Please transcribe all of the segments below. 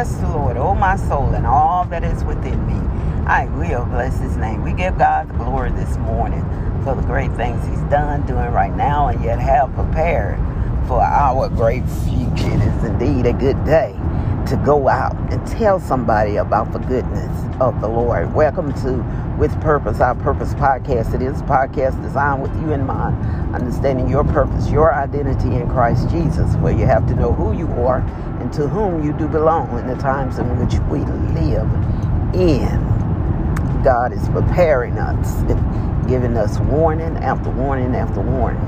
Bless the Lord, oh my soul, and all that is within me. I will bless his name. We give God the glory this morning for the great things he's done, doing right now, and yet have prepared for our great future. It is indeed a good day to go out and tell somebody about the goodness of the Lord. Welcome to With Purpose, our Purpose podcast. It is a podcast designed with you in mind, understanding your purpose, your identity in Christ Jesus, where you have to know who you are and to whom you do belong in the times in which we live in. God is preparing us, giving us warning after warning after warning.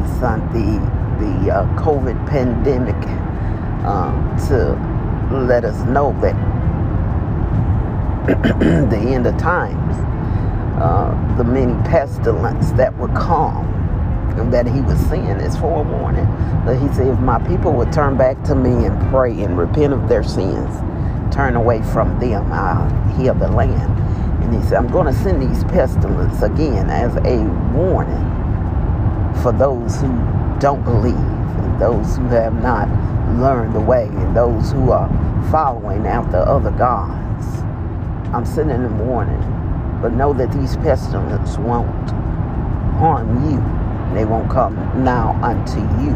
He sent the the uh, COVID pandemic um, to let us know that the end of times, uh, the many pestilence that would come, and that he was seeing is forewarning. But he said, if my people would turn back to me and pray and repent of their sins, turn away from them, I'll heal the land. And he said, I'm going to send these pestilence again as a warning for those who don't believe, and those who have not learned the way, and those who are following after other gods. I'm sending them warning, but know that these pestilence won't harm you. They won't come now unto you.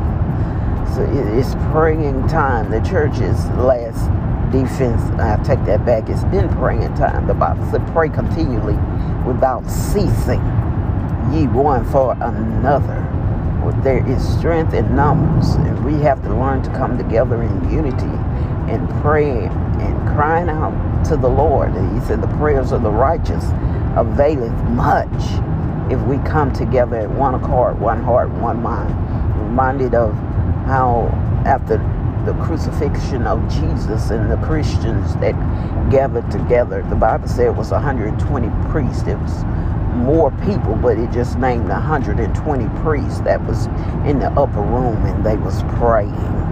So it's praying time. The church's last defense, I take that back, it's been praying time. The Bible said, pray continually without ceasing, ye one for another. There is strength in numbers, and we have to learn to come together in unity and praying and crying out to the Lord. He said, The prayers of the righteous availeth much if we come together at one accord, one heart, one mind. Reminded of how after the crucifixion of Jesus and the Christians that gathered together, the Bible said it was 120 priests. It was more people, but it just named 120 priests that was in the upper room and they was praying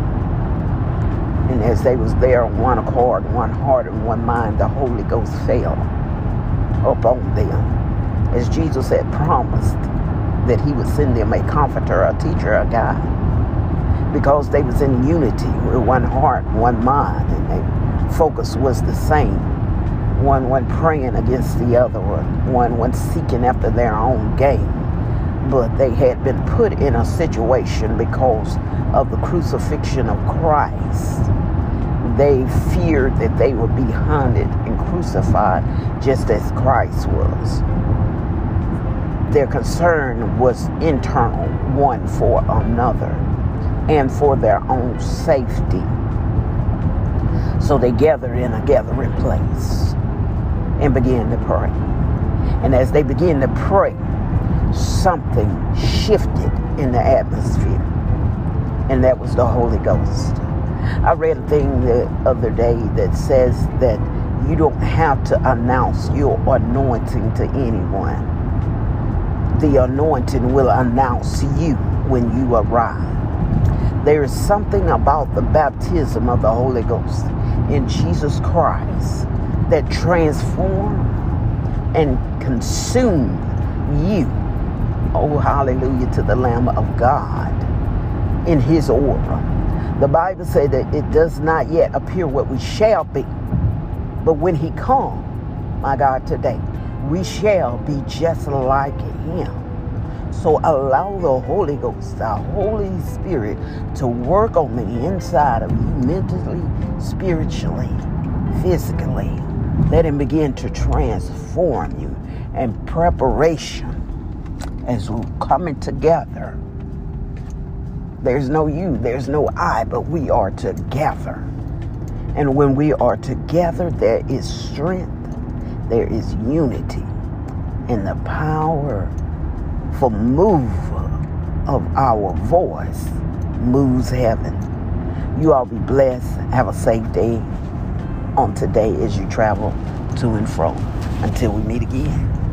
and as they was there on one accord, one heart, and one mind, the Holy Ghost fell upon them. As Jesus had promised that he would send them a comforter, a teacher, a guide. Because they was in unity with one heart, one mind, and their focus was the same. One one praying against the other one, one one seeking after their own gain. But they had been put in a situation because of the crucifixion of Christ, they feared that they would be hunted and crucified just as Christ was. Their concern was internal, one for another, and for their own safety. So they gathered in a gathering place and began to pray. And as they began to pray, something shifted in the atmosphere and that was the Holy Ghost. I read a thing the other day that says that you don't have to announce your anointing to anyone. The anointing will announce you when you arrive. There is something about the baptism of the Holy Ghost in Jesus Christ that transform and consume you. Oh, hallelujah to the Lamb of God in his order. The Bible said that it does not yet appear what we shall be. But when he comes, my God, today, we shall be just like him. So allow the Holy Ghost, the Holy Spirit, to work on the inside of you mentally, spiritually, physically. Let him begin to transform you and preparation as coming together there's no you, there's no I, but we are together. And when we are together, there is strength, there is unity, and the power for move of our voice moves heaven. You all be blessed. Have a safe day on today as you travel to and fro. Until we meet again.